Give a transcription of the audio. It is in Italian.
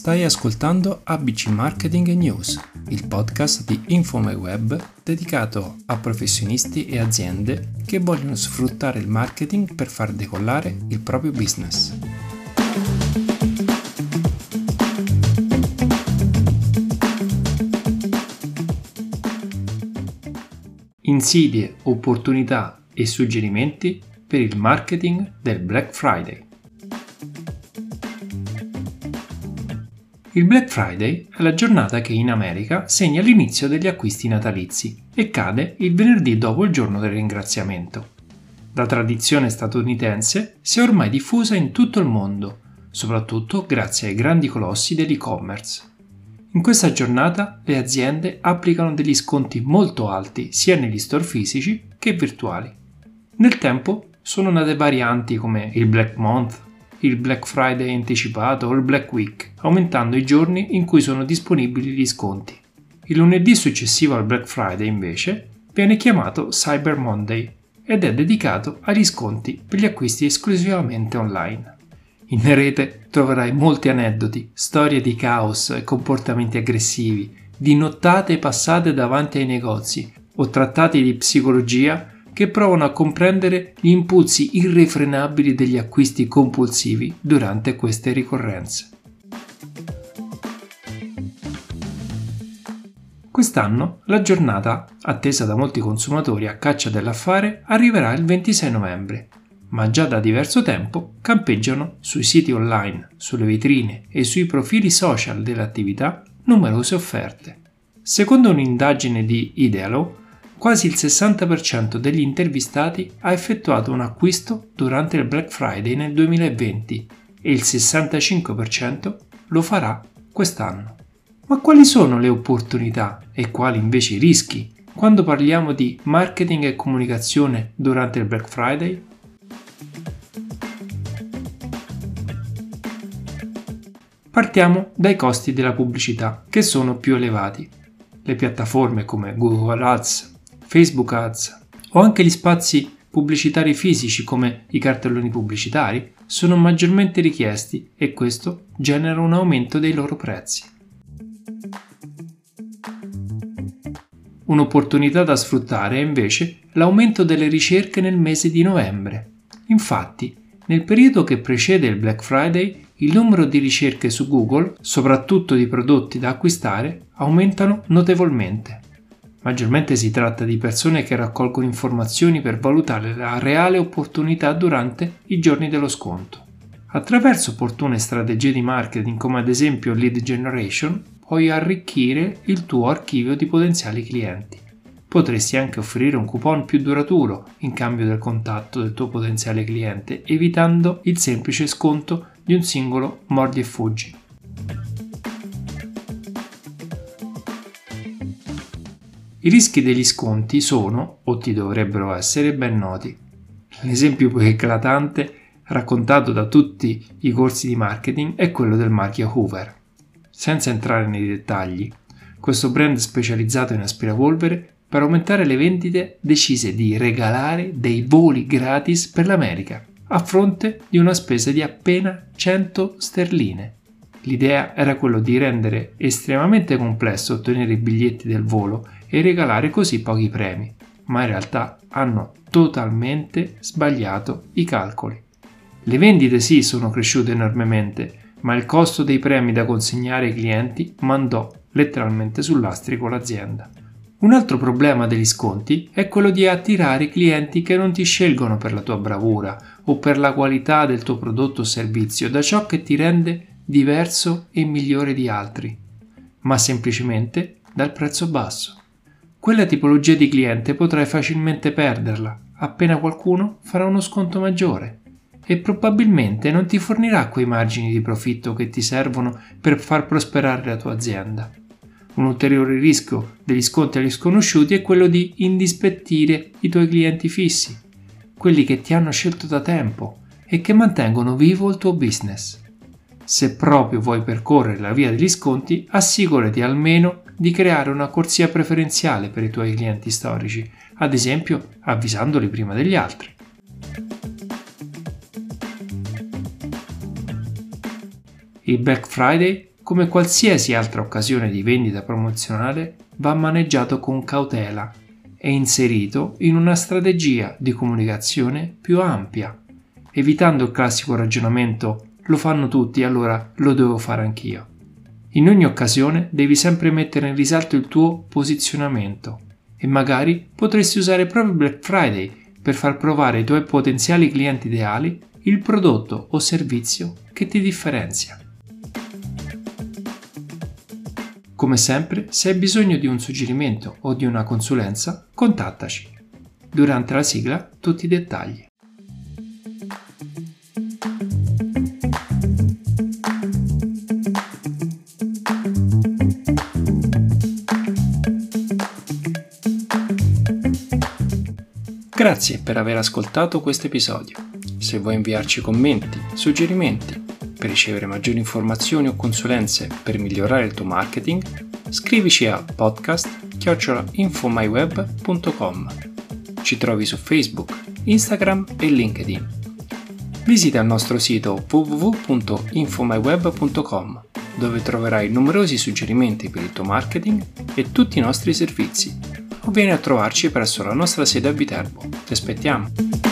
Stai ascoltando ABC Marketing News, il podcast di InfoMyWeb dedicato a professionisti e aziende che vogliono sfruttare il marketing per far decollare il proprio business. Insidie, opportunità e suggerimenti per il marketing del Black Friday. Il Black Friday è la giornata che in America segna l'inizio degli acquisti natalizi e cade il venerdì dopo il giorno del ringraziamento. La tradizione statunitense si è ormai diffusa in tutto il mondo, soprattutto grazie ai grandi colossi dell'e-commerce. In questa giornata le aziende applicano degli sconti molto alti sia negli store fisici che virtuali. Nel tempo sono nate varianti come il Black Month il Black Friday anticipato o il Black Week, aumentando i giorni in cui sono disponibili gli sconti. Il lunedì successivo al Black Friday, invece, viene chiamato Cyber Monday ed è dedicato agli sconti per gli acquisti esclusivamente online. In rete troverai molti aneddoti, storie di caos e comportamenti aggressivi, di nottate passate davanti ai negozi o trattati di psicologia che provano a comprendere gli impulsi irrefrenabili degli acquisti compulsivi durante queste ricorrenze. Quest'anno la giornata, attesa da molti consumatori a caccia dell'affare, arriverà il 26 novembre, ma già da diverso tempo campeggiano sui siti online, sulle vetrine e sui profili social dell'attività numerose offerte. Secondo un'indagine di Idealo, quasi il 60% degli intervistati ha effettuato un acquisto durante il Black Friday nel 2020 e il 65% lo farà quest'anno. Ma quali sono le opportunità e quali invece i rischi quando parliamo di marketing e comunicazione durante il Black Friday? Partiamo dai costi della pubblicità, che sono più elevati. Le piattaforme come Google Ads, Facebook Ads o anche gli spazi pubblicitari fisici come i cartelloni pubblicitari sono maggiormente richiesti e questo genera un aumento dei loro prezzi. Un'opportunità da sfruttare è invece l'aumento delle ricerche nel mese di novembre. Infatti, nel periodo che precede il Black Friday, il numero di ricerche su Google, soprattutto di prodotti da acquistare, aumentano notevolmente. Maggiormente si tratta di persone che raccolgono informazioni per valutare la reale opportunità durante i giorni dello sconto. Attraverso opportune strategie di marketing come ad esempio lead generation, puoi arricchire il tuo archivio di potenziali clienti. Potresti anche offrire un coupon più duraturo in cambio del contatto del tuo potenziale cliente, evitando il semplice sconto di un singolo mordi e fuggi. I rischi degli sconti sono, o ti dovrebbero essere, ben noti. L'esempio più eclatante, raccontato da tutti i corsi di marketing, è quello del marchio Hoover. Senza entrare nei dettagli, questo brand specializzato in aspirapolvere, per aumentare le vendite, decise di regalare dei voli gratis per l'America, a fronte di una spesa di appena 100 sterline. L'idea era quello di rendere estremamente complesso ottenere i biglietti del volo e regalare così pochi premi, ma in realtà hanno totalmente sbagliato i calcoli. Le vendite sì sono cresciute enormemente, ma il costo dei premi da consegnare ai clienti mandò letteralmente sull'astrico l'azienda. Un altro problema degli sconti è quello di attirare clienti che non ti scelgono per la tua bravura o per la qualità del tuo prodotto o servizio, da ciò che ti rende diverso e migliore di altri, ma semplicemente dal prezzo basso. Quella tipologia di cliente potrai facilmente perderla appena qualcuno farà uno sconto maggiore e probabilmente non ti fornirà quei margini di profitto che ti servono per far prosperare la tua azienda. Un ulteriore rischio degli sconti agli sconosciuti è quello di indispettire i tuoi clienti fissi, quelli che ti hanno scelto da tempo e che mantengono vivo il tuo business. Se proprio vuoi percorrere la via degli sconti, assicurati almeno di creare una corsia preferenziale per i tuoi clienti storici, ad esempio avvisandoli prima degli altri. Il Black Friday, come qualsiasi altra occasione di vendita promozionale, va maneggiato con cautela e inserito in una strategia di comunicazione più ampia, evitando il classico ragionamento lo fanno tutti, allora lo devo fare anch'io. In ogni occasione devi sempre mettere in risalto il tuo posizionamento e magari potresti usare proprio Black Friday per far provare ai tuoi potenziali clienti ideali il prodotto o servizio che ti differenzia. Come sempre, se hai bisogno di un suggerimento o di una consulenza, contattaci. Durante la sigla tutti i dettagli. Grazie per aver ascoltato questo episodio. Se vuoi inviarci commenti, suggerimenti, per ricevere maggiori informazioni o consulenze per migliorare il tuo marketing, scrivici a podcast.infomyweb.com. Ci trovi su Facebook, Instagram e LinkedIn. Visita il nostro sito www.infomyweb.com dove troverai numerosi suggerimenti per il tuo marketing e tutti i nostri servizi o vieni a trovarci presso la nostra sede a Viterbo. Ti aspettiamo!